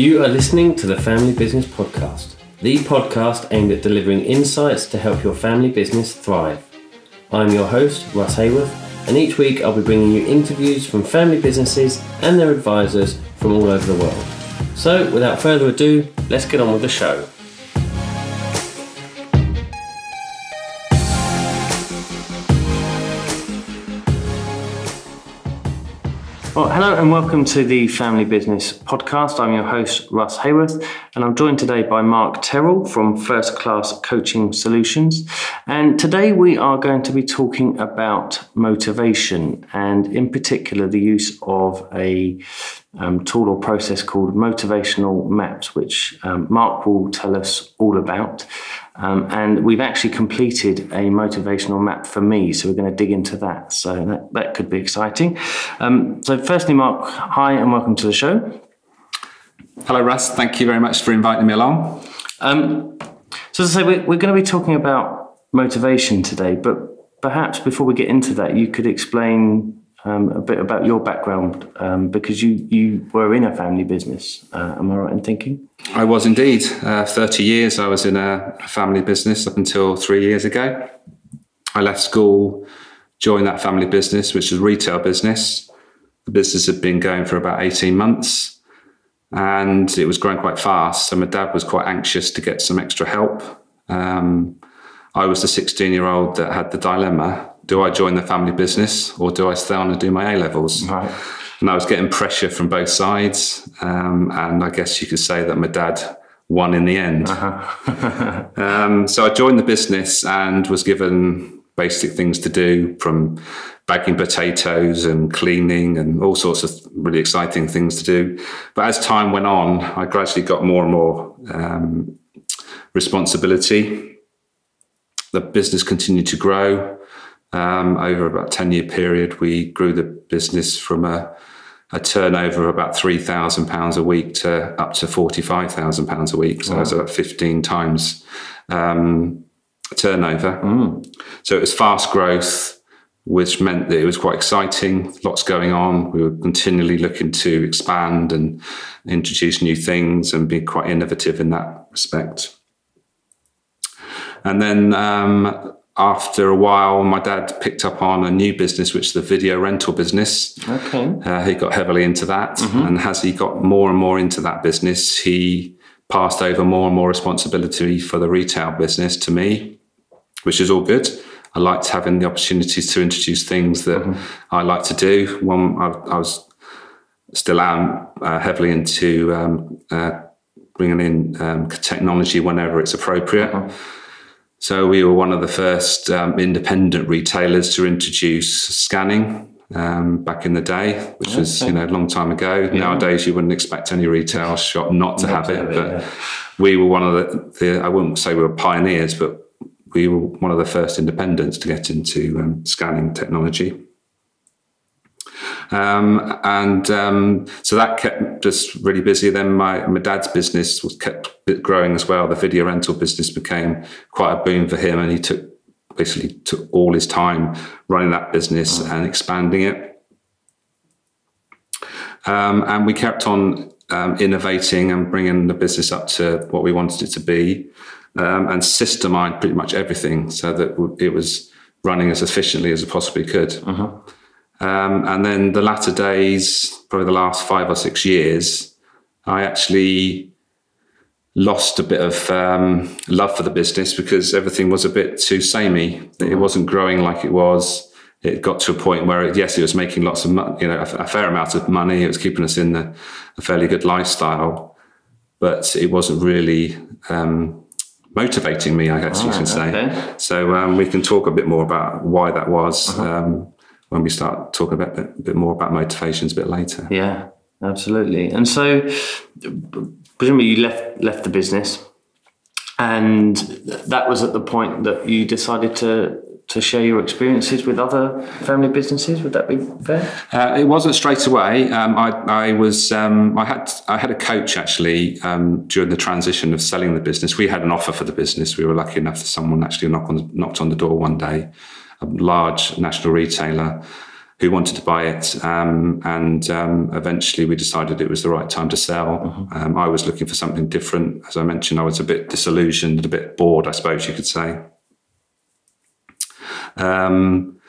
You are listening to the Family Business Podcast, the podcast aimed at delivering insights to help your family business thrive. I'm your host, Russ Hayworth, and each week I'll be bringing you interviews from family businesses and their advisors from all over the world. So, without further ado, let's get on with the show. Well, hello and welcome to the Family Business Podcast. I'm your host, Russ Hayworth, and I'm joined today by Mark Terrell from First Class Coaching Solutions. And today we are going to be talking about motivation and, in particular, the use of a um, tool or process called motivational maps, which um, Mark will tell us all about. Um, and we've actually completed a motivational map for me, so we're going to dig into that. So that, that could be exciting. Um, so, firstly, Mark, hi and welcome to the show. Hello, Russ. Thank you very much for inviting me along. Um, so, as I say, we're, we're going to be talking about motivation today, but perhaps before we get into that, you could explain um, a bit about your background um, because you, you were in a family business. Uh, am I right in thinking? I was indeed. Uh, 30 years I was in a family business up until three years ago. I left school, joined that family business, which was retail business. The business had been going for about 18 months and it was growing quite fast. So my dad was quite anxious to get some extra help. Um, I was the 16 year old that had the dilemma do I join the family business or do I stay on and do my A levels? Right. And I was getting pressure from both sides. Um, and I guess you could say that my dad won in the end. Uh-huh. um, so I joined the business and was given basic things to do from bagging potatoes and cleaning and all sorts of really exciting things to do. But as time went on, I gradually got more and more um, responsibility. The business continued to grow. Um, over about 10 year period, we grew the business from a, a turnover of about £3,000 a week to up to £45,000 a week. So wow. that's about 15 times um, turnover. Mm. So it was fast growth, which meant that it was quite exciting, lots going on. We were continually looking to expand and introduce new things and be quite innovative in that respect. And then um, after a while, my dad picked up on a new business, which is the video rental business. Okay. Uh, he got heavily into that. Mm-hmm. And as he got more and more into that business, he passed over more and more responsibility for the retail business to me, which is all good. I liked having the opportunities to introduce things that mm-hmm. I like to do. One, I, I was still am uh, heavily into um, uh, bringing in um, technology whenever it's appropriate. Mm-hmm so we were one of the first um, independent retailers to introduce scanning um, back in the day, which okay. was you know a long time ago. Yeah. Nowadays, you wouldn't expect any retail shop not to not have it, but yeah. we were one of the, the, I wouldn't say we were pioneers, but we were one of the first independents to get into um, scanning technology. Um, and um, so that kept us really busy. Then my, my dad's business was kept growing as well. The video rental business became quite a boom for him, and he took basically took all his time running that business and expanding it. Um, and we kept on um, innovating and bringing the business up to what we wanted it to be, um, and systemized pretty much everything so that it was running as efficiently as it possibly could. Uh-huh. Um, and then the latter days, probably the last five or six years, I actually lost a bit of um, love for the business because everything was a bit too samey. It wasn't growing like it was. It got to a point where, it, yes, it was making lots of, you know, a, a, fair amount of money. It was keeping us in the, a fairly good lifestyle, but it wasn't really um, motivating me, I guess oh, you can say. Okay. So um, we can talk a bit more about why that was. Uh-huh. When we start talking a bit, a bit more about motivations a bit later. Yeah, absolutely. And so, presumably, you left left the business, and that was at the point that you decided to to share your experiences with other family businesses. Would that be fair? Uh, it wasn't straight away. Um, I, I, was um, I had I had a coach actually um, during the transition of selling the business. We had an offer for the business. We were lucky enough that someone actually knocked on knocked on the door one day large national retailer who wanted to buy it. Um, and um, eventually we decided it was the right time to sell. Mm-hmm. Um, I was looking for something different. As I mentioned, I was a bit disillusioned, a bit bored, I suppose you could say. Um,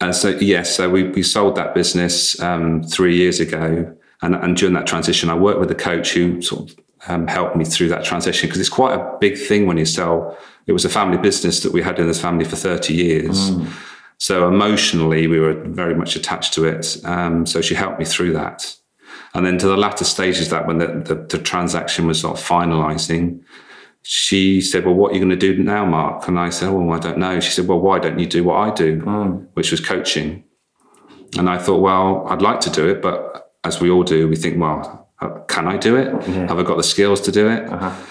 and so, yes, so we, we sold that business um, three years ago. And, and during that transition, I worked with a coach who sort of um, helped me through that transition because it's quite a big thing when you sell. It was a family business that we had in this family for 30 years. Mm. So emotionally, we were very much attached to it. Um, so she helped me through that. And then to the latter stages, that when the, the, the transaction was sort of finalizing, she said, Well, what are you going to do now, Mark? And I said, Oh, I don't know. She said, Well, why don't you do what I do, Mm. which was coaching? And I thought, Well, I'd like to do it, but as we all do, we think, Well, can I do it? Yeah. Have I got the skills to do it? Uh-huh.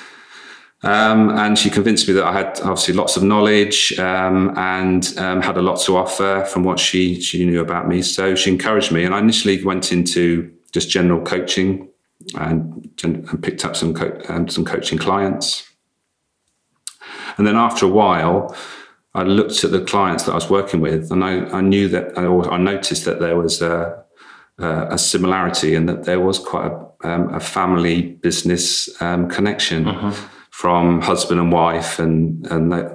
Um, and she convinced me that I had obviously lots of knowledge um, and um, had a lot to offer from what she she knew about me. So she encouraged me, and I initially went into just general coaching and, and picked up some co- um, some coaching clients. And then after a while, I looked at the clients that I was working with, and I, I knew that I, I noticed that there was a, a similarity and that there was quite a, um, a family business um, connection from husband and wife, and and that,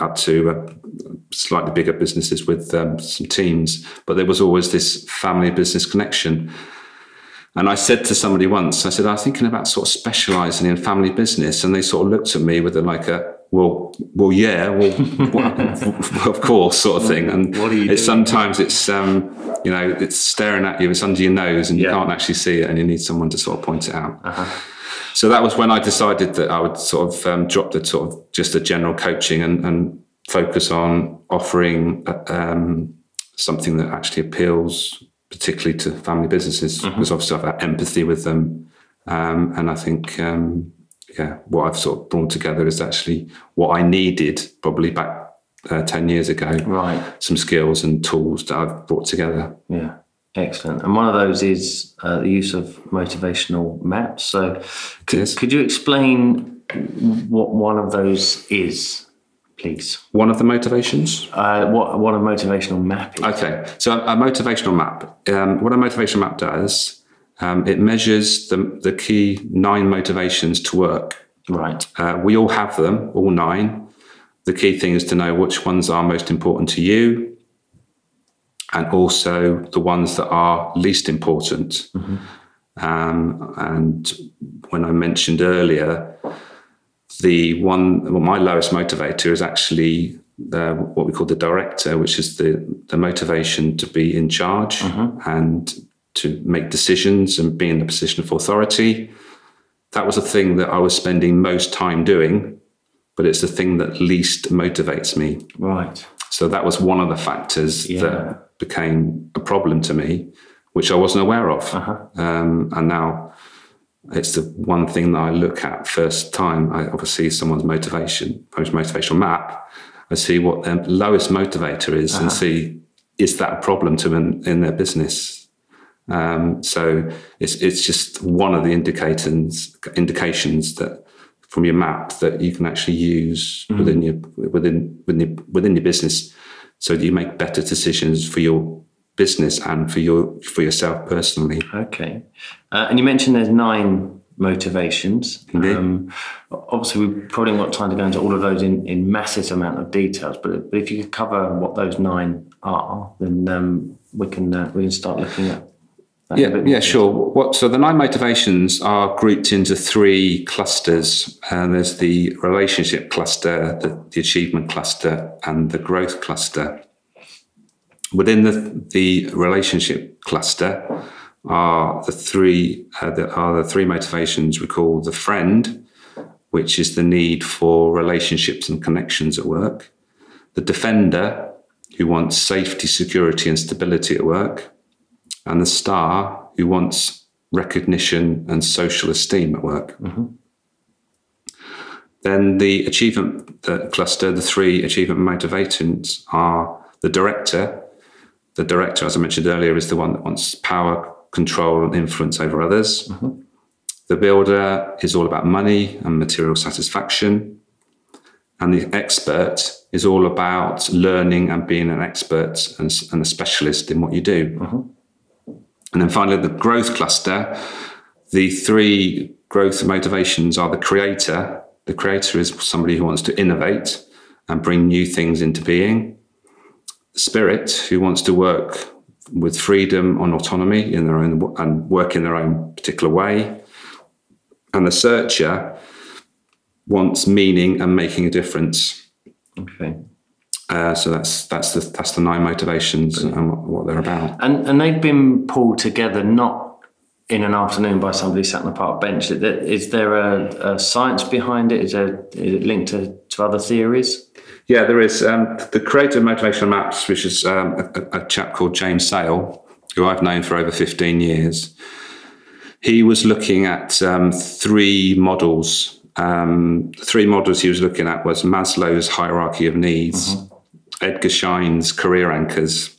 up to uh, slightly bigger businesses with um, some teams. But there was always this family business connection. And I said to somebody once, I said, I was thinking about sort of specializing in family business. And they sort of looked at me with a, like a, well, well, yeah, well, well, of course, sort of thing. And What are you it's doing? sometimes it's, um, you know, it's staring at you, it's under your nose and you can't actually see it and you need someone to sort of point it out. Uh-huh. So that was when I decided that I would sort of um, drop the sort of just the general coaching and, and focus on offering uh, um, something that actually appeals particularly to family businesses because obviously I've had empathy with them. Um, and I think, um, yeah, what I've sort of brought together is actually what I needed probably back uh, 10 years ago. Right. Some skills and tools that I've brought together. Yeah. Excellent. And one of those is uh, the use of motivational maps. So, could, could you explain what one of those is, please? One of the motivations. Uh, what what a motivational map is? Okay, so a motivational map. Um, what a motivational map does, um, it measures the, the key nine motivations to work. Right. Uh, we all have them, all nine. The key thing is to know which ones are most important to you, and also the ones that are least important. Um, and when I mentioned earlier, the one, well, my lowest motivator is actually the, what we call the director, which is the, the motivation to be in charge and to make decisions and be in the position of authority. That was a thing that I was spending most time doing, but it's the thing that least motivates me. Right. So that was one of the factors Yeah. that became a problem to me, which I wasn't aware of. Uh-huh. Um, and now it's the one thing that I look at first time. I obviously someone's motivation, most motivational map. I see what their lowest motivator is and see is that a problem to them in their business. Um, so it's it's just one of the indicators indications that from your map that you can actually use within your within within your, within your business, so that you make better decisions for your business and for your for yourself personally. Okay. Uh, and you mentioned there's nine motivations. Indeed. Um, obviously, we probably got time to go into all of those in, in massive amount of details, but, but if you could cover what those nine are, then um, we can uh, we can start looking at. Yeah, yeah, sure. What so the nine motivations are grouped into three clusters, and there's the relationship cluster, the, the achievement cluster, and the growth cluster. Within the the relationship cluster are the three uh, that are the three motivations we call the friend, which is the need for relationships and connections at work. The defender, who wants safety, security, and stability at work and the star who wants recognition and social esteem at work. Mm-hmm. Then the achievement the cluster, the three achievement motivators are the director. The director, as I mentioned earlier, is the one that wants power, control, and influence over others. Mm-hmm. The builder is all about money and material satisfaction. And the expert is all about learning and being an expert and, and a specialist in what you do. Mm-hmm. And then finally, the growth cluster. The three growth motivations are the creator. The creator is somebody who wants to innovate and bring new things into being. The spirit, who wants to work with freedom and autonomy in their own and work in their own particular way. And the searcher wants meaning and making a difference. Okay. Uh, so that's that's the that's the nine motivations and what, what they're about. And and they've been pulled together not in an afternoon by somebody sat on a park bench. Is there a, a science behind it? Is, there, is it linked to, to other theories? Yeah, there is. Um, the creative motivational maps, which is um, a, a, chap called James Sale, who I've known for over 15 years. He was looking at um, three models. Um, three models he was looking at was Maslow's hierarchy of needs, mm-hmm. Edgar Schein's career anchors,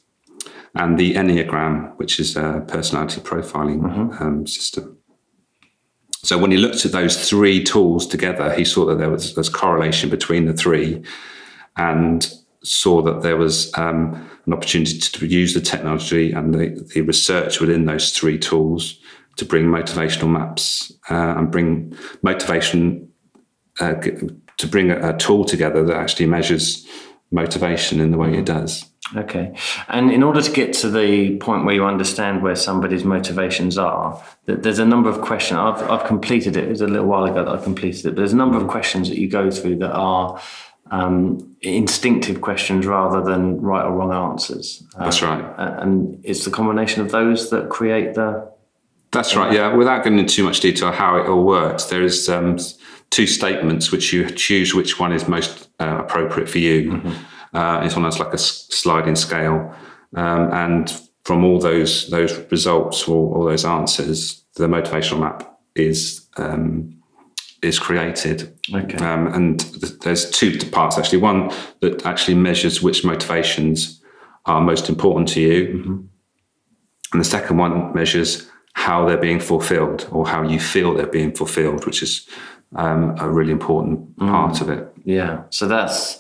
and the Enneagram, which is a personality profiling mm-hmm. um, system. So when he looked at those three tools together, he saw that there was there's correlation between the three, and saw that there was um, an opportunity to use the technology and the, the research within those three tools to bring motivational maps uh, and bring motivation uh, to bring a, a tool together that actually measures motivation in the way it mm-hmm. does. Okay. And in order to get to the point where you understand where somebody's motivations are, there's a number of questions. I've, I've completed it. It was a little while ago that I completed it. But there's a number of questions that you go through that are um, instinctive questions rather than right or wrong answers. That's right. Um, and it's the combination of those that create the. That's right. Yeah. Without going into too much detail how it all works, there is um, two statements which you choose which one is most uh, appropriate for you. Mm-hmm uh, it's almost like a sliding scale. Um, and from all those those results or all those answers, the motivational map is um, is created. Okay. Um, and th- there's two parts actually. One that actually measures which motivations are most important to you, mm-hmm. and the second one measures how they're being fulfilled or how you feel they're being fulfilled, which is um, a really important part mm. of it. Yeah. So that's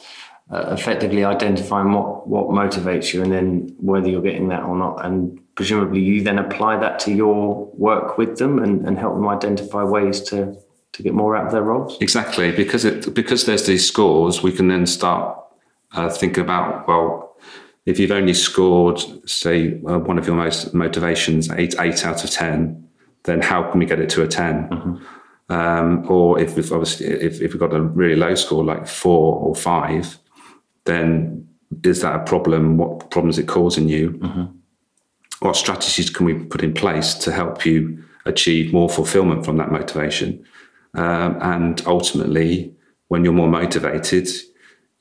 uh, effectively identifying what what motivates you and then whether you're getting that or not and presumably you then apply that to your work with them and, and help them identify ways to to get more out of their roles exactly because it because there's these scores we can then start uh, thinking about well if you've only scored say uh, one of your most motivations eight eight out of ten then how can we get it to a 10 mm-hmm. Um, or if we've obviously if, if we've got a really low score like four or five then is that a problem? What problems is it causing you? Mm-hmm. What strategies can we put in place to help you achieve more fulfillment from that motivation? Um, and ultimately, when you're more motivated,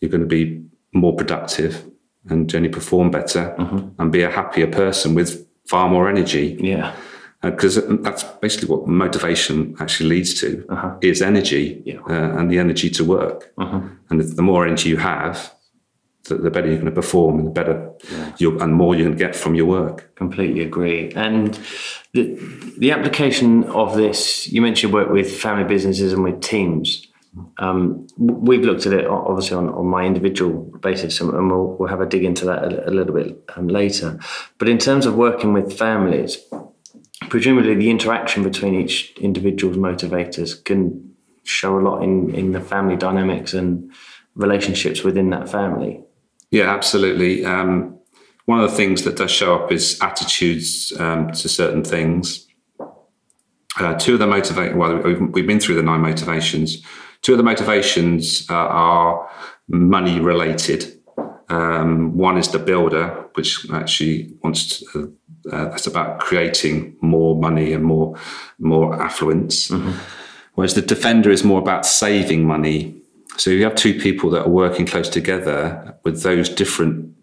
you're going to be more productive and generally perform better mm-hmm. and be a happier person with far more energy. Yeah. Because uh, that's basically what motivation actually leads to uh-huh. is energy yeah. uh, and the energy to work. Uh-huh. And the more energy you have, the, the better you're going to perform and the better yeah. you and more you can get from your work. Completely agree. And the, the application of this, you mentioned work with family businesses and with teams. Um, we've looked at it obviously on, on my individual basis, and we'll, we'll have a dig into that a, a little bit um, later. But in terms of working with families, presumably the interaction between each individual's motivators can show a lot in, in the family dynamics and relationships within that family. Yeah, absolutely. Um, one of the things that does show up is attitudes um, to certain things. Uh, two of the motivate. Well, we've, we've, been through the nine motivations. Two of the motivations uh, are money related. Um, one is the builder, which actually wants to, uh, that's about creating more money and more more affluence. Mm-hmm. Whereas the defender is more about saving money so you have two people that are working close together with those different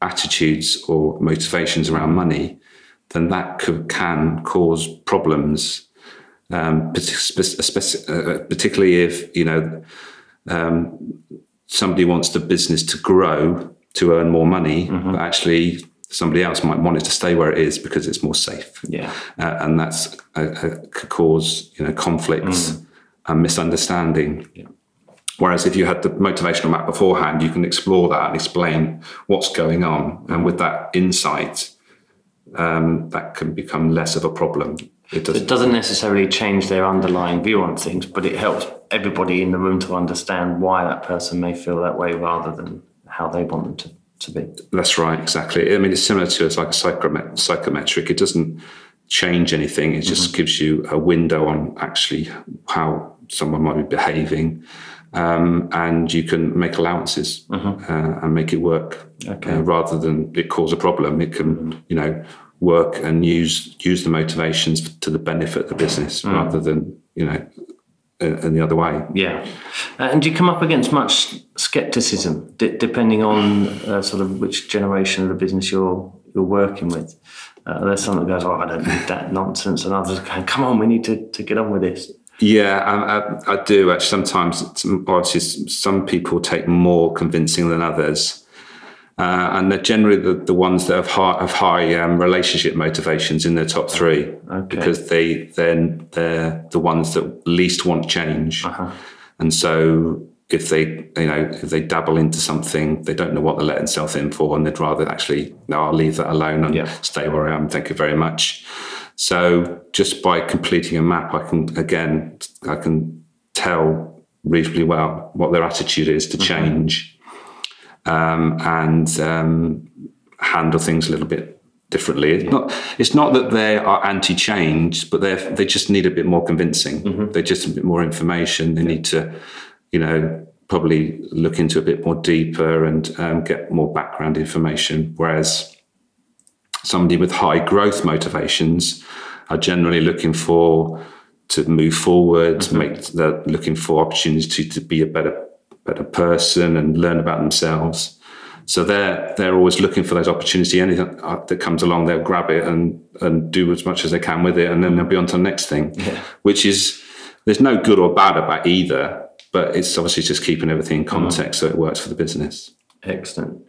attitudes or motivations around money, then that could, can cause problems. Um, uh, particularly if you know um, somebody wants the business to grow to earn more money, mm-hmm. but actually somebody else might want it to stay where it is because it's more safe. Yeah, uh, and that's uh, uh could cause you know conflicts mm. and misunderstanding. Yeah. Whereas if you had the motivational map beforehand, you can explore that and explain what's going on. And with that insight, um, that can become less of a problem. It doesn't, it doesn't necessarily change their underlying view on things, but it helps everybody in the room to understand why that person may feel that way rather than how they want them to, to be. That's right, exactly. I mean, it's similar to it's like a psychometric. It doesn't change anything. It just mm-hmm. gives you a window on actually how someone might be behaving. Um, and you can make allowances mm-hmm. uh, and make it work okay. uh, rather than it cause a problem. It can, mm-hmm. you know, work and use use the motivations to the benefit of the business mm. rather than you know in the other way. Yeah, uh, and do you come up against much skepticism d- depending on uh, sort of which generation of the business you're you're working with? Uh, there's some that goes, "Oh, I don't need that nonsense," and others going, "Come on, we need to, to get on with this." Yeah, I, I, I do actually. Sometimes, obviously, some people take more convincing than others. Uh, and they're generally the, the ones that have high, have high um, relationship motivations in their top three okay. because they then they're the ones that least want change, uh-huh. and so if they you know if they dabble into something they don't know what they're letting themselves in for and they'd rather actually no I'll leave that alone and yeah. stay where I am. Thank you very much. So just by completing a map, I can again I can tell reasonably well what their attitude is to mm-hmm. change um, and um, handle things a little bit differently. It's not. It's not that they are anti-change, but they they just need a bit more convincing. Mm-hmm. They just a bit more information. They need to, you know, probably look into a bit more deeper and um, get more background information. Whereas somebody with high growth motivations are generally looking for to move forward, mm-hmm. make they're looking for opportunities to, to be a better better person and learn about themselves. So they're they're always looking for those opportunities. Anything uh, that comes along, they'll grab it and and do as much as they can with it, and then they'll be on to the next thing. Yeah. Which is there's no good or bad about either, but it's obviously just keeping everything in context mm-hmm. so it works for the business. Excellent.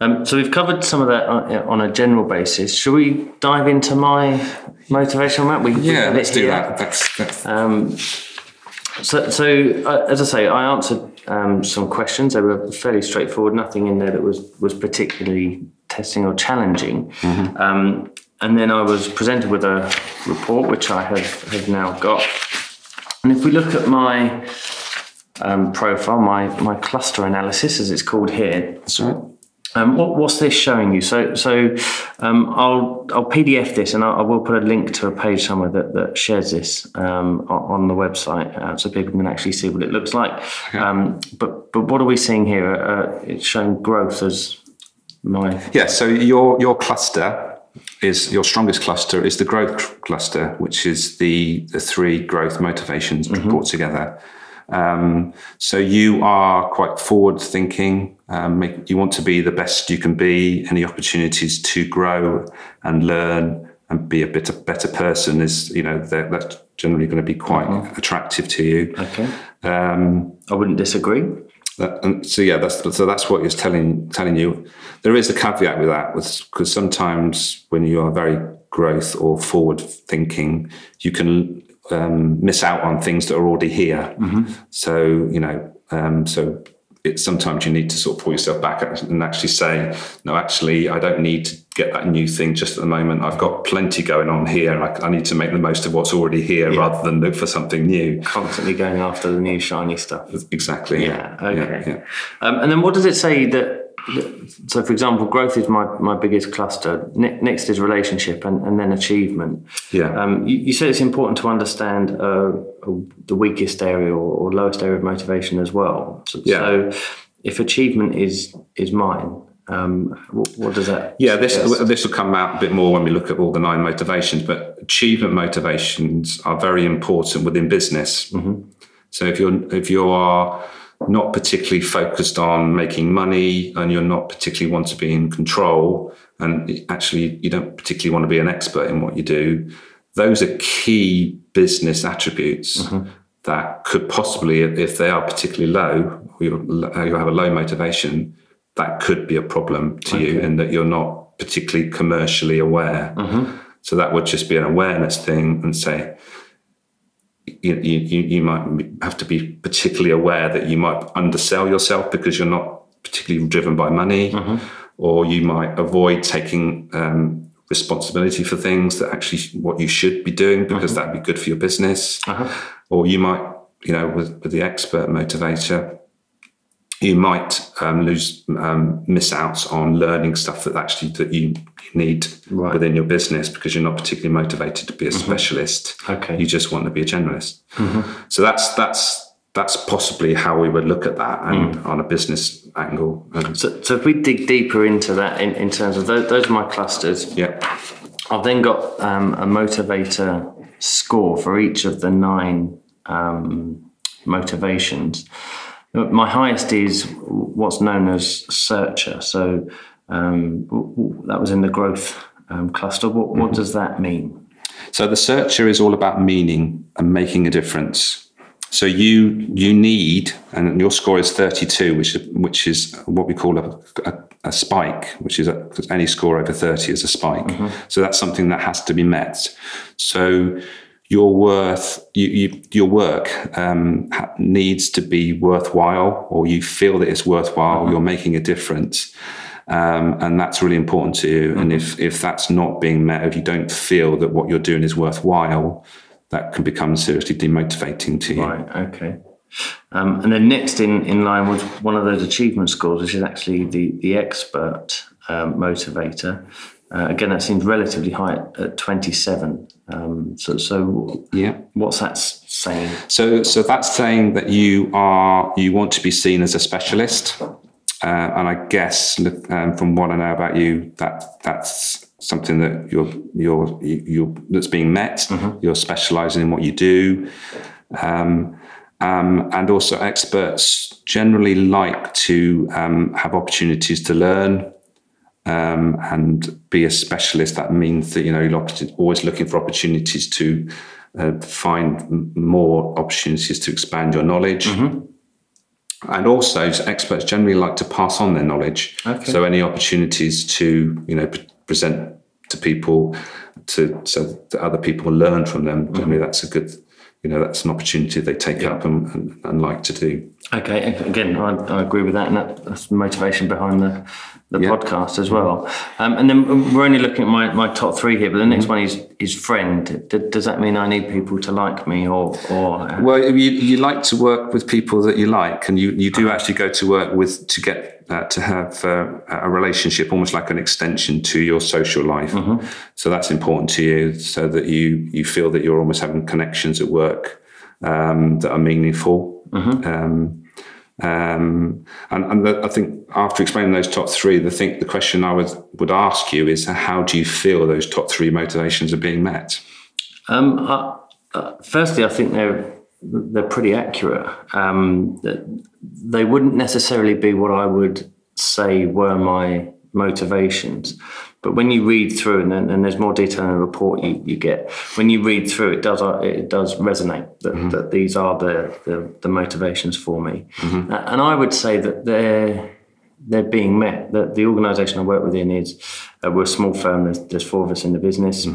Um, so we've covered some of that on, a general basis. Should we dive into my motivational map? We, yeah, let's do that. That's, that's... Um, so, so uh, as I say, I answered um, some questions. They were fairly straightforward. Nothing in there that was was particularly testing or challenging. Mm-hmm. Um, and then I was presented with a report, which I have, have now got. And if we look at my um, profile, my my cluster analysis, as it's called here. Right. Um, what, what's this showing you? So, so um, I'll I'll PDF this and I'll, I will put a link to a page somewhere that, that shares this um, on the website uh, so people can actually see what it looks like. Okay. Um, but but what are we seeing here? Uh, it's showing growth as my yeah. So your your cluster is your strongest cluster is the growth cluster, which is the the three growth motivations mm-hmm. brought together. Um, so you are quite forward thinking. Um, make, you want to be the best you can be. Any opportunities to grow and learn and be a bit a better person is, you know, that's generally going to be quite mm-hmm. attractive to you. Okay. Um, I wouldn't disagree. That, so yeah, that's so that's what it's telling telling you. There is a caveat with that, because sometimes when you are very growth or forward thinking, you can um, miss out on things that are already here. Mm-hmm. So you know, um, so it's sometimes you need to sort of pull yourself back and actually say, no, actually, I don't need to get that new thing just at the moment. I've got plenty going on here. I, I need to make the most of what's already here yeah. rather than look for something new. Constantly going after the new shiny stuff. Exactly. Yeah. yeah. Okay. Yeah, um, and then what does it say that so for example growth is my, my biggest cluster next is relationship and, and then achievement. Yeah. Um, you, you said it's important to understand uh, the weakest area or, or, lowest area of motivation as well. So, yeah. so if achievement is is mine um, what, what, does that yeah this this will come out a bit more when we look at all the nine motivations but achievement motivations are very important within business. Mm-hmm. so if you're if you are not particularly focused on making money and you're not particularly want to be in control and actually you don't particularly want to be an expert in what you do those are key business attributes mm-hmm. that could possibly if they are particularly low or you have a low motivation that could be a problem to okay. you in that you're not particularly commercially aware mm-hmm. so that would just be an awareness thing and say you, you, you might have to be particularly aware that you might undersell yourself because you're not particularly driven by money, Mm-hmm. or you might avoid taking um, responsibility for things that actually what you should be doing because Mm-hmm. that'd be good for your business, Uh-huh. or you might, you know, with, with the expert motivator, you might um, lose um, miss out on learning stuff that actually that you, need Right. within your business because you're not particularly motivated to be a specialist. Okay. You just want to be a generalist. So that's that's that's possibly how we would look at that and on a business angle. So, so if we dig deeper into that in, in terms of those, those are my clusters, yeah. I've then got um, a motivator score for each of the nine um, motivations. My highest is what's known as searcher. So um, that was in the growth um, cluster. What, what does that mean? So the searcher is all about meaning and making a difference. So you you need, and your score is 32, which is which is what we call a, a, a spike, which is a, any score over 30 is a spike. So that's something that has to be met. So your worth, you, you, your work um, needs to be worthwhile, or you feel that it's worthwhile. You're making a difference. Um, and that's really important to you. And if if that's not being met, if you don't feel that what you're doing is worthwhile, that can become seriously demotivating to you. Right. Okay. Um, and then next in, in line was one of those achievement scores, which is actually the the expert um, motivator. Uh, again, that seems relatively high at, at 27. Um, so, so Yeah. what's that saying? So so that's saying that you are you want to be seen as a specialist. Uh, and I guess look, um, from what I know about you, that that's something that you're you're you're that's being met. You're specialising in what you do, um, um, and also experts generally like to um, have opportunities to learn um, and be a specialist. That means that you know you're always looking for opportunities to uh, find more opportunities to expand your knowledge. And also, experts generally like to pass on their knowledge. Okay. So, any opportunities to you know p- present to people, to so that other people learn from them. Generally, that's a good, you know, that's an opportunity they take up and, and, and like to do. Okay, again, I, I agree with that, and that, that's the motivation behind the, the Yeah. podcast as well. Um, and then we're only looking at my, my top three here, but the next one is is friend. D- does that mean I need people to like me, or or Well, you, you like to work with people that you like, and you, you do actually go to work with to get uh, to have uh, a relationship, almost like an extension to your social life. So that's important to you, so that you you feel that you're almost having connections at work um, that are meaningful. Um, um, and and the, I think after explaining those top three, the think the question I would would ask you is how do you feel those top three motivations are being met? Um, uh, uh, firstly, I think they're they're pretty accurate. Um, they wouldn't necessarily be what I would say were my motivations, but when you read through, and, then, and there's more detail in the report you, you get, when you read through, it does it does resonate that, that these are the, the the motivations for me, Uh, and I would say that they're they're being met. That the organisation I work within is uh, we're a small firm. There's, there's four of us in the business.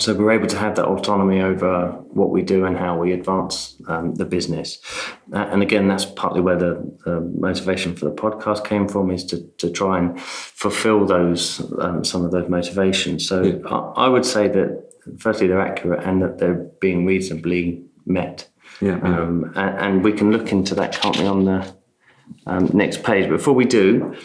So we're able to have that autonomy over what we do and how we advance um, the business. Uh, and again, that's partly where the, the motivation for the podcast came from, is to, to try and fulfill those um, some of those motivations. So I, I would say that firstly they're accurate and that they're being reasonably met. Yeah. Um, and, and we can look into that, can't we, on the um, next page. Before we do,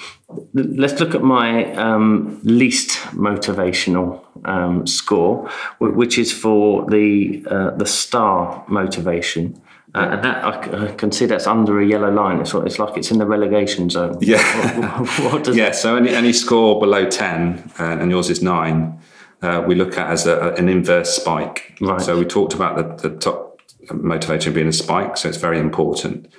let's look at my um, least motivational um, score, which is for the uh, the star motivation. Uh, and that I can see that's under a yellow line. It's, it's like it's in the relegation zone. Yeah. What, what does Yeah, so any, any score below 10, uh, and yours is 9, uh, we look at as a, an inverse spike. Right. So we talked about the, the top motivation being a spike, so it's very important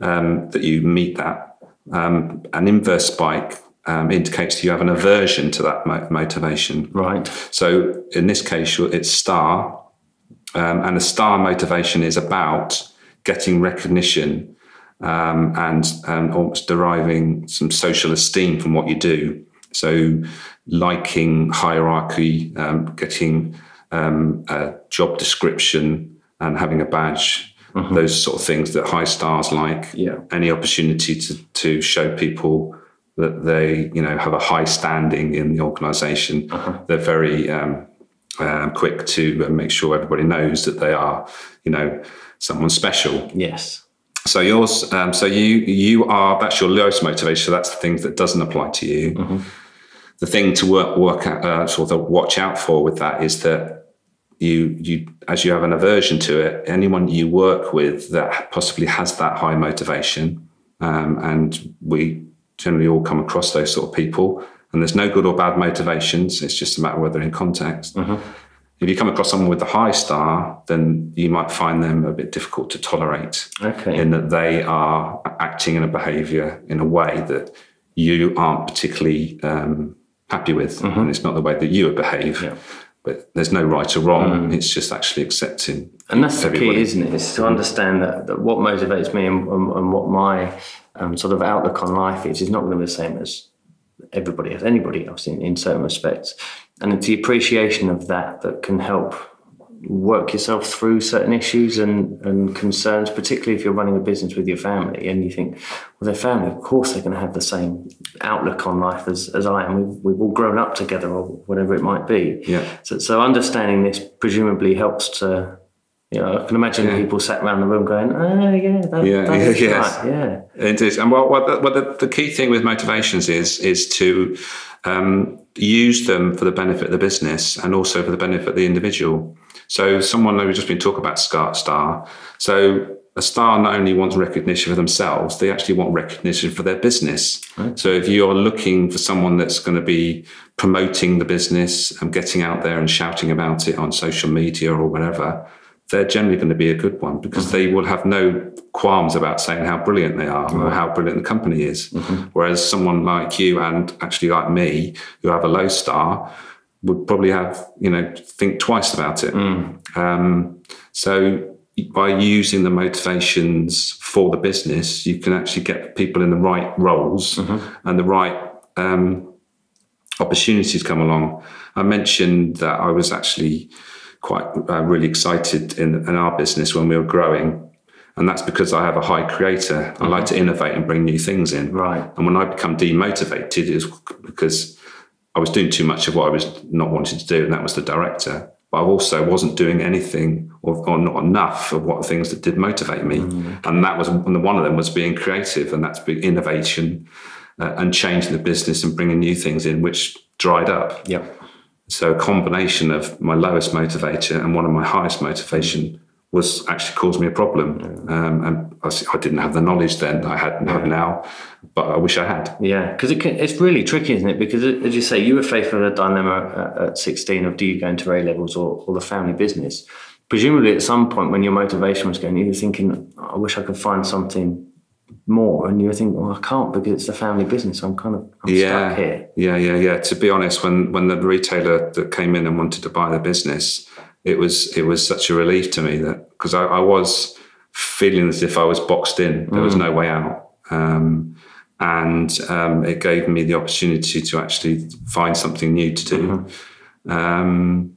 um, that you meet that. Um, an inverse spike um, indicates you have an aversion to that mo- motivation. right? So in this case, it's star, um, and a star motivation is about getting recognition um, and um, almost deriving some social esteem from what you do. So liking hierarchy, um, getting um, a job description and having a badge, those sort of things that high stars like. Yeah. Any opportunity to, to show people that they, you know, have a high standing in the organization. They're very um, um, quick to make sure everybody knows that they are, you know, someone special. Yes. So yours, um, so you you are that's your lowest motivation. So that's the thing that doesn't apply to you. The thing to work work out, uh, sort of watch out for with that is that you you as you have an aversion to it, anyone you work with that possibly has that high motivation, um, and we generally all come across those sort of people. And there's no good or bad motivations. It's just a matter of whether in context. If you come across someone with the high star, then you might find them a bit difficult to tolerate Okay. in that they are acting in a behavior in a way that you aren't particularly um, happy with. And it's not the way that you would behave. Yeah. But there's no right or wrong. It's just actually accepting. And that's the key, isn't it? it? Is to understand that, that what motivates me and, and, and what my um, sort of outlook on life is is not going to be the same as everybody else, anybody else in, in certain respects. And it's the appreciation of that that can help work yourself through certain issues and, and concerns, particularly if you're running a business with your family and you think, well, their family, of course, they're going to have the same outlook on life as, as I am. We've, we've all grown up together or whatever it might be. Yeah. So, so understanding this presumably helps to, you know, I can imagine Yeah. people sat around the room going, oh, yeah, that, Yeah, that yeah, is yes. right. Yeah. It is, and what, what, the, what the, the key thing with motivations is is to um, use them for the benefit of the business and also for the benefit of the individual. So, someone we've just been talking about Star. So, a star not only wants recognition for themselves, they actually want recognition for their business. So, if you're looking for someone that's going to be promoting the business and getting out there and shouting about it on social media or whatever, they're generally going to be a good one because mm-hmm. they will have no qualms about saying how brilliant they are or how brilliant the company is. Mm-hmm. Whereas someone like you and actually like me, who have a low star, would probably have, you know, think twice about it. Um, so by using the motivations for the business, you can actually get people in the right roles and the right um, opportunities come along. I mentioned that I was actually quite uh, really excited in, in our business when we were growing. And that's because I have a high creator. I like to innovate and bring new things in. Right. And when I become demotivated, is because I was doing too much of what I was not wanting to do, and that was the director. But I also wasn't doing anything or, or not enough of what things that did motivate me. And that was and one of them was being creative, and that's big innovation uh, and changing the business and bringing new things in, which dried up. Yep. So a combination of my lowest motivator and one of my highest motivation was actually caused me a problem. Um, and I, I didn't have the knowledge then that I had have now, but I wish I had. Yeah, because it it's really tricky, isn't it? Because as you say, you were faced with a dilemma at, at 16 of do you go into A levels or, or the family business. Presumably, at some point when your motivation was going, you were thinking, I wish I could find something more. And you were thinking, well, I can't because it's the family business. I'm kind of I'm Yeah, stuck here. yeah, yeah, yeah. To be honest, when when the retailer that came in and wanted to buy the business, it was it was such a relief to me that because I, I was feeling as if I was boxed in. There was no way out. Um, and um, it gave me the opportunity to actually find something new to do. Um,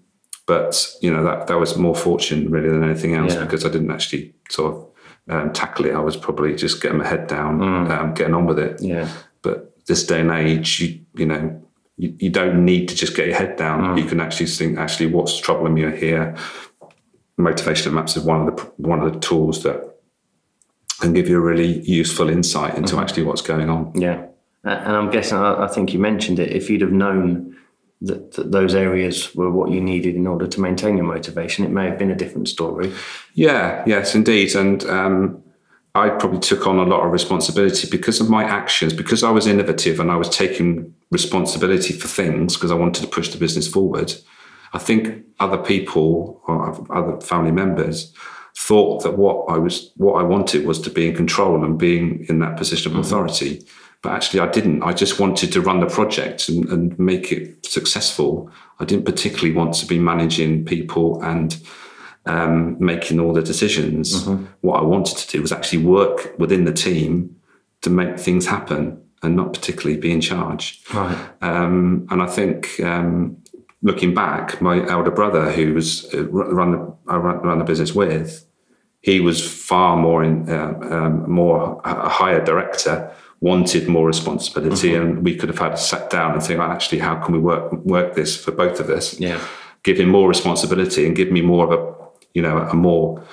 but you know that that was more fortune really than anything else Yeah. because I didn't actually sort of um, tackle it. I was probably just getting my head down, um, getting on with it. Yeah. But this day and age, you you know, you, you don't need to just get your head down. You can actually think, actually, what's troubling me here. Motivational maps is one of the one of the tools that can give you a really useful insight into actually what's going on. Yeah. And I'm guessing, I I think you mentioned it, if you'd have known that, that those areas were what you needed in order to maintain your motivation, it may have been a different story. Yeah, yes, indeed. And um, I probably took on a lot of responsibility because of my actions, because I was innovative and I was taking responsibility for things because I wanted to push the business forward. I think other people or other family members thought that what I was, what I wanted was to be in control and being in that position of mm-hmm. authority. But actually, I didn't. I just wanted to run the project and, and make it successful. I didn't particularly want to be managing people and um, making all the decisions. What I wanted to do was actually work within the team to make things happen and not particularly be in charge. Right. Um, and I think um, looking back, my elder brother, who was uh, run the I run, run the business with, he was far more in uh, um, more a higher director, wanted more responsibility, mm-hmm. and we could have had sat down and think, well, actually, how can we work work this for both of us? Yeah, give him more responsibility and give me more of a you know a more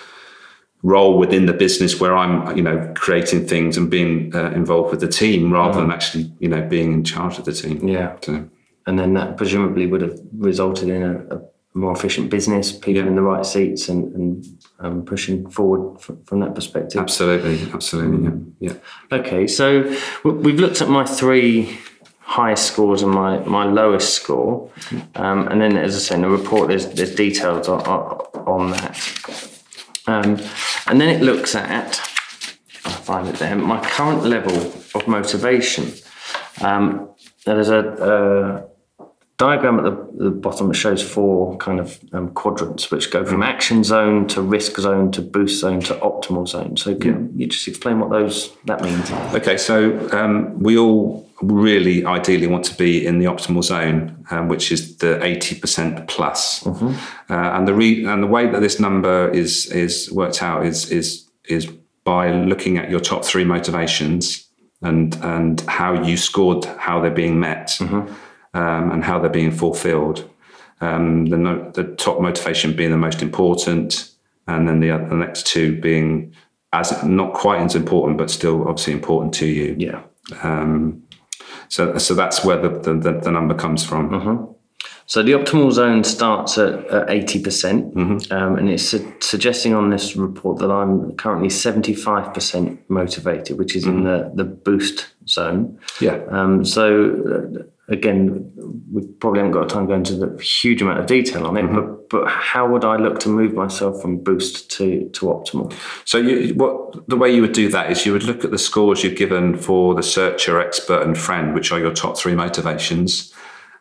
role within the business where I'm, you know, creating things and being uh, involved with the team rather mm. than actually, you know, being in charge of the team. Yeah. So, and then that presumably would have resulted in a, a more efficient business, people yeah. in the right seats, and, and um, pushing forward from, from, that perspective. Absolutely, absolutely, yeah. yeah. Okay, so we've looked at my three highest scores and my, my lowest score, um, and then as I say in the report, there's there's details on, on that, um, and then it looks at I find it there my current level of motivation. Um, there's a, a diagram at the, the, bottom that shows four kind of um, quadrants which go from action zone to risk zone to boost zone to optimal zone so can yeah. you just explain what those that means okay so um, we all really ideally want to be in the optimal zone um, which is the 80% plus mm-hmm. uh, and the re- and the way that this number is is worked out is is is by looking at your top three motivations and and how you scored how they're being met mm-hmm um, and how they're being fulfilled. Um, the, no, the, top motivation being the most important, and then the, the next two being as not quite as important, but still obviously important to you. Yeah. Um, so, so that's where the, the, the number comes from. Mm-hmm. So the optimal zone starts at eighty percent, mm-hmm. um, and it's su- suggesting on this report that I'm currently seventy-five percent motivated, which is mm-hmm. in the the boost zone. Yeah. Um, so uh, again, we probably haven't got time to go into the huge amount of detail on it, mm-hmm. but but how would I look to move myself from boost to to optimal? So you, what the way you would do that is you would look at the scores you've given for the searcher, expert, and friend, which are your top three motivations,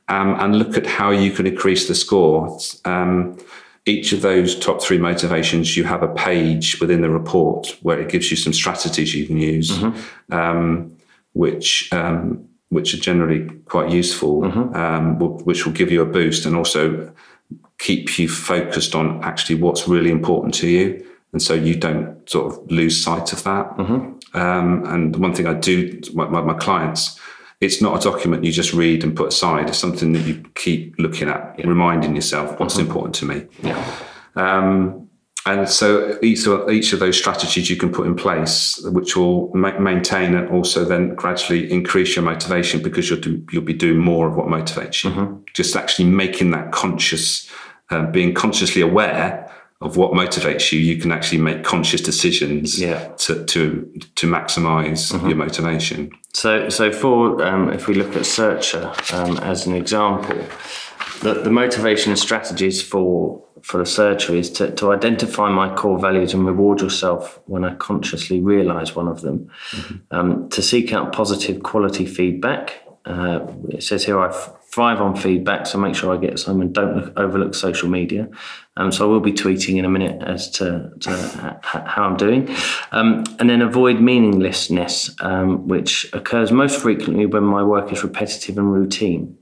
um, and look at how you can increase the score. Um, each of those top three motivations, you have a page within the report where it gives you some strategies you can use, mm-hmm. um, which um, which are generally quite useful, mm-hmm. um, which will give you a boost and also keep you focused on actually what's really important to you. And so you don't sort of lose sight of that. Mm-hmm. Um, and one thing I do, my, my, clients, it's not a document you just read and put aside. It's something that you keep looking at, yeah. reminding yourself what's mm-hmm. important to me. Yeah. Um, and so each of, each of those strategies you can put in place, which will ma- maintain and also then gradually increase your motivation because you'll do, you'll be doing more of what motivates you. Mm-hmm. Just actually making that conscious, uh, being consciously aware of what motivates you, you can actually make conscious decisions yeah. to to to maximize mm-hmm. your motivation. So, so for um, if we look at Searcher um, as an example, the, the motivation strategies for for the searcher is to, to identify my core values and reward yourself when I consciously realize one of them. Mm-hmm. Um, to seek out positive quality feedback. Uh, it says here I thrive on feedback, so make sure I get some and don't look, overlook social media. Um, so I will be tweeting in a minute as to, to how I'm doing. Um, and then avoid meaninglessness, um, which occurs most frequently when my work is repetitive and routine.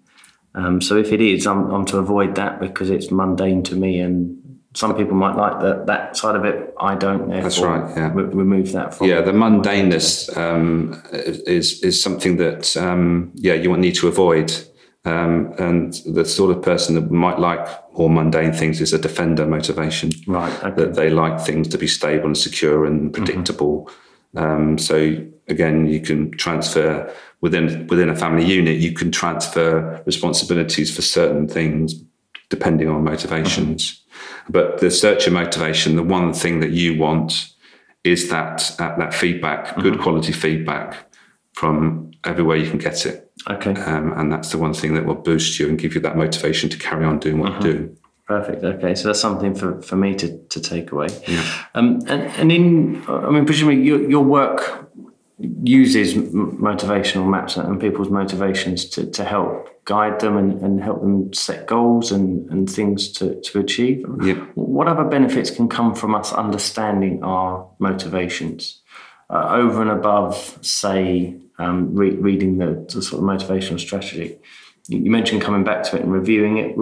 Um, so if it is, I'm, I'm, to avoid that because it's mundane to me, and some people might like that that side of it. I don't. That's right. Yeah. Re- remove that. From yeah, the mundaneness um, is is something that um, yeah you need to avoid. Um, and the sort of person that might like more mundane things is a defender motivation. Right. Okay. That they like things to be stable and secure and predictable. Mm-hmm. So again, you can transfer within within a family unit, you can transfer responsibilities for certain things depending on motivations. Mm-hmm. But the searcher motivation, the one thing that you want is that uh, that feedback, mm-hmm. good quality feedback from everywhere you can get it. Okay. Um, and that's the one thing that will boost you and give you that motivation to carry on doing what mm-hmm. you do. Perfect. Okay, so that's something for, for me to, to take away. Yeah. Um, and, and in, I mean, presumably your, your work uses motivational maps and people's motivations to, to help guide them and, and help them set goals and, and things to, to achieve. Yep. What other benefits can come from us understanding our motivations uh, over and above, say, um, re- reading the, the, sort of motivational strategy? You mentioned coming back to it and reviewing it.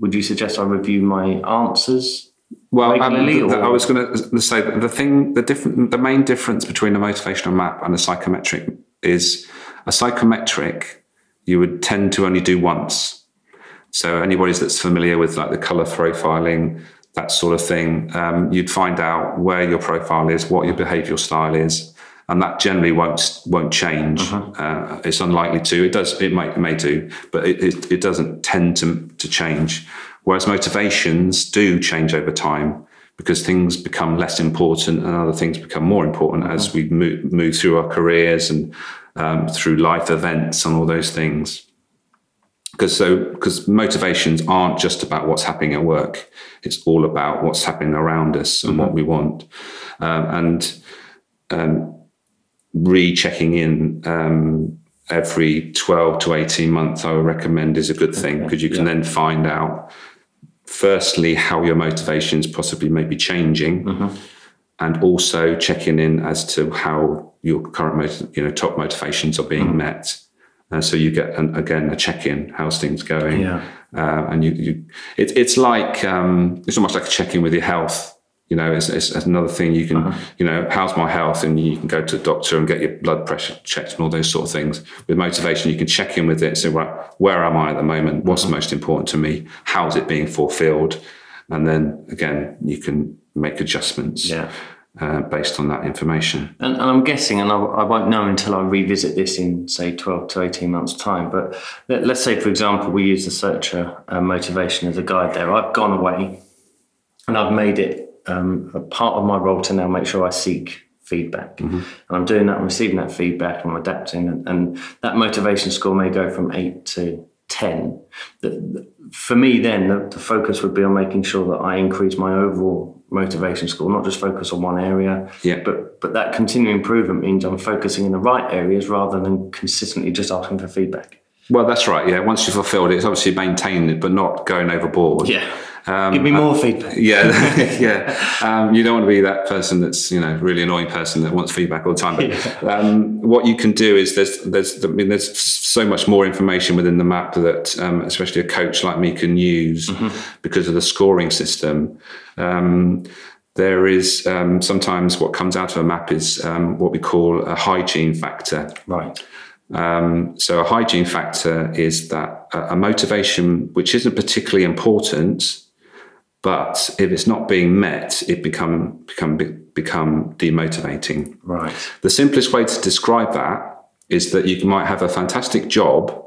Would you suggest I review my answers? Well, regularly, the- I was going to say that the thing, the different, the main difference between a motivational map and a psychometric is a psychometric you would tend to only do once. So anybody that's familiar with like the color profiling, that sort of thing, um, you'd find out where your profile is, what your behavioural style is, and that generally won't won't change. Uh, it's unlikely to. It does. It might may do, but it, it, it doesn't tend to to change. Whereas motivations do change over time because things become less important and other things become more important as we move, move through our careers and um, through life events and all those things because so because motivations aren't just about what's happening at work it's all about what's happening around us and what we want um, and um, rechecking in um, every 12 to 18 months i would recommend is a good thing because you can then find out firstly how your motivations possibly may be changing and also checking in as to how your current you know top motivations are being met. And so you get an, again a check-in how's things going? Yeah. uh, and you, you it, it's like um, it's almost like a check-in with your health you know it's, it's another thing you can you know how's my health? And you can go to the doctor and get your blood pressure checked and all those sort of things. With motivation you can check in with it say right where am i at the moment? What's most important to me? How's it being fulfilled? And then again you can make adjustments Yeah. uh, based on that information. And, and I'm guessing, and I, I won't know until I revisit this in, say, 12 to 18 months' time. But let, us say, for example, we use the searcher uh, motivation as a guide there. I've gone away and I've made it um, a part of my role to now make sure I seek feedback. And I'm doing that, I'm receiving that feedback, I'm adapting. And, and that motivation score may go from eight to 10. The, the- for me, then, the, the focus would be on making sure that I increase my overall motivation score, not just focus on one area. Yeah. But but that continuing improvement means I'm focusing in the right areas rather than consistently just asking for feedback. well that's right yeah once you've fulfilled it it's obviously maintaining it but not going overboard Yeah. Give me more feedback. Yeah, yeah. Um, you don't want to be that person that's you know really annoying person that wants feedback all the time. But um, what you can do is there's there's I mean there's so much more information within the map that um, especially a coach like me can use because of the scoring system. Um, there is um, sometimes what comes out of a map is um, what we call a hygiene factor. Right. Um, so a hygiene factor is that a, a motivation which isn't particularly important, but if it's not being met, it become become become demotivating. Right. The simplest way to describe that is that you might have a fantastic job,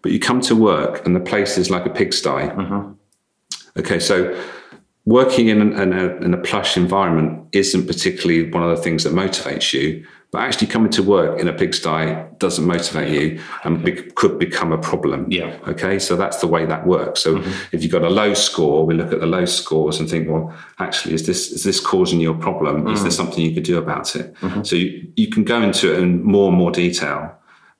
but you come to work and the place is like a pigsty. Mm-hmm. Okay, so working in, an, in, a, in a plush environment isn't particularly one of the things that motivates you, but actually coming to work in a pigsty doesn't motivate you and be, could become a problem. Yeah. Okay, so that's the way that works. So mm-hmm. if you've got a low score, we look at the low scores and think, well, actually, is this is this causing you a problem? Is mm. there something you could do about it? Mm-hmm. So you, you can go into it in more and more detail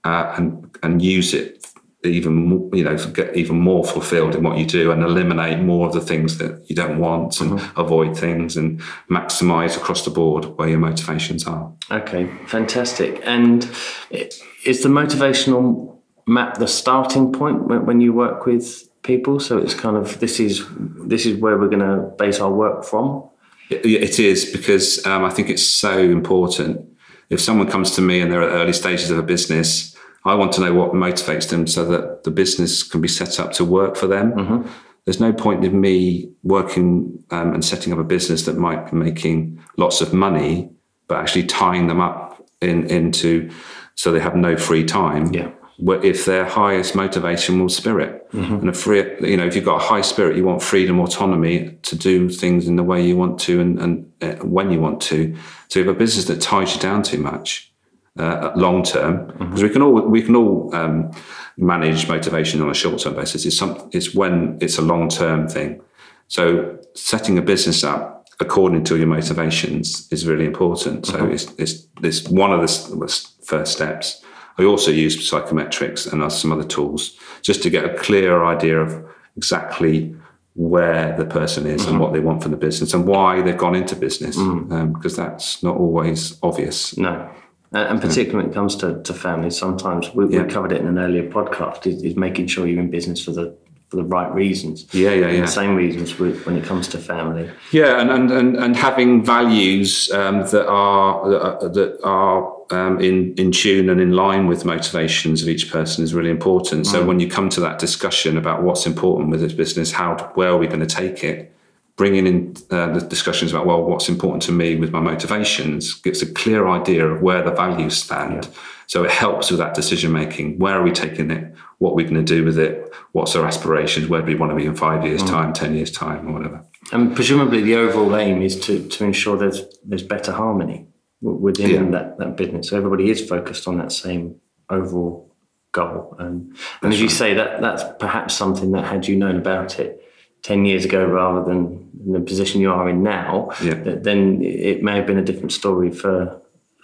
uh, and and use it even you know get even more fulfilled in what you do and eliminate more of the things that you don't want and avoid things and maximize across the board where your motivations are. Okay. Fantastic. And is the motivational map the starting point when, when you work with people? So it's kind of this is this is where we're going to base our work from. It, it is because um, I think it's so important. If someone comes to me and they're at early stages of a business, I want to know what motivates them so that the business can be set up to work for them. There's no point in me working um, and setting up a business that might be making lots of money, but actually tying them up in, into so they have no free time. Yeah. If their highest motivation was spirit, and a free, you know, if you've got a high spirit, you want freedom, autonomy to do things in the way you want to and, and uh, when you want to. So if a business that ties you down too much, uh, long term because we can all we can all um, manage motivation on a short term basis. It's some it's when it's a long term thing. So setting a business up according to your motivations is really important. So it's, it's it's one of the first steps. I also use psychometrics and some other tools just to get a clear idea of exactly where the person is and what they want from the business and why they've gone into business um, because that's not always obvious. No. Uh, And particularly when it comes to, to families, sometimes we, Yeah. we covered it in an earlier podcast, is, is making sure you're in business for the for the right reasons. Yeah, yeah, yeah. The same reasons with, when it comes to family. Yeah, and and and, and having values um, that are that are, um, in in tune and in line with motivations of each person is really important. So when you come to that discussion about what's important with this business, how where are we going to take it? Bringing in uh, the discussions about well, what's important to me with my motivations gives a clear idea of where the values stand. So it helps with that decision making. Where are we taking it? What are we going to do with it? What's our aspirations? Where do we want to be in five years' time, ten years' time, or whatever? And presumably the overall aim is to, to ensure there's there's better harmony within Yeah. that, that business. So everybody is focused on that same overall goal. And, and as you say, that that's perhaps something that had you known about it 10 years ago rather than in the position you are in now, Yeah. then it may have been a different story for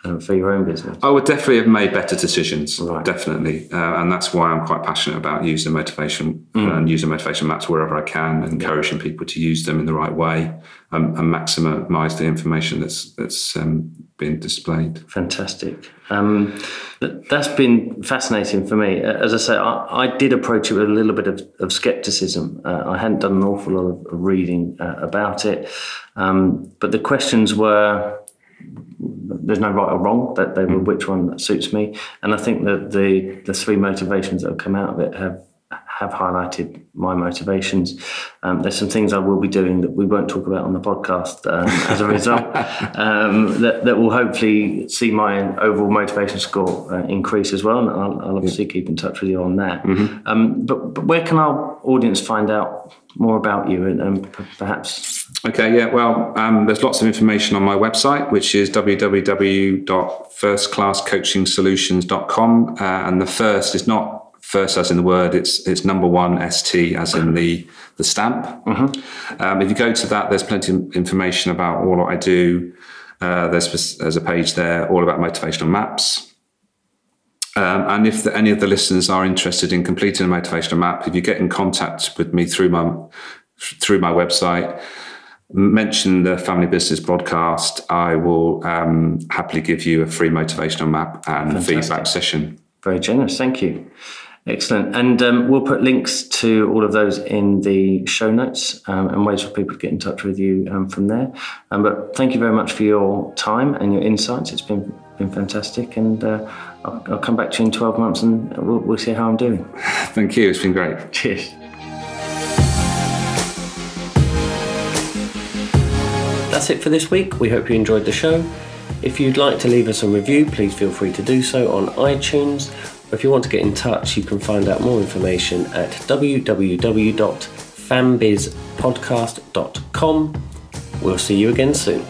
um, for your own business. I would definitely have made better decisions, Right. definitely, uh, and that's why I'm quite passionate about using motivation Mm. and using motivation maps wherever I can, and encouraging people to use them in the right way um, and maximise the information that's that's um, displayed. Fantastic. Um, that's been fascinating for me. Uh, As I say, I, I did approach it with a little bit of, of skepticism. Uh, I hadn't done an awful lot of, reading uh, about it, um, but the questions were there's no right or wrong. That they were which one that suits me, and I think that the the three motivations that have come out of it have have highlighted my motivations. Um, there's some things I will be doing that we won't talk about on the podcast um, as a result. um, that, that will hopefully see my overall motivation score uh, increase as well. And I'll, I'll obviously keep in touch with you on that. Um, but, but where can our audience find out more about you and, and perhaps? Okay, yeah, well, um, there's lots of information on my website, which is www.firstclasscoachingsolutions.com. Uh, and the first is not first as in the word, it's it's number one ST as in the, the stamp. Um, if you go to that, there's plenty of information about all what I do. Uh, there's, there's a page there all about motivational maps. Um, and if the, any of the listeners are interested in completing a motivational map, if you get in contact with me through my through my website, mention the Family Business Broadcast, I will um, happily give you a free motivational map and feedback session. Very generous. Thank you. Excellent. And um, we'll put links to all of those in the show notes um, and ways for people to get in touch with you um, from there. Um, but thank you very much for your time and your insights. It's been been fantastic. And uh, I'll, I'll come back to you in 12 months and we'll, we'll see how I'm doing. Thank you. It's been great. Cheers. That's it for this week. We hope you enjoyed the show. If you'd like to leave us a review, please feel free to do so on iTunes. If you want to get in touch, you can find out more information at www.fambizpodcast.com. We'll see you again soon.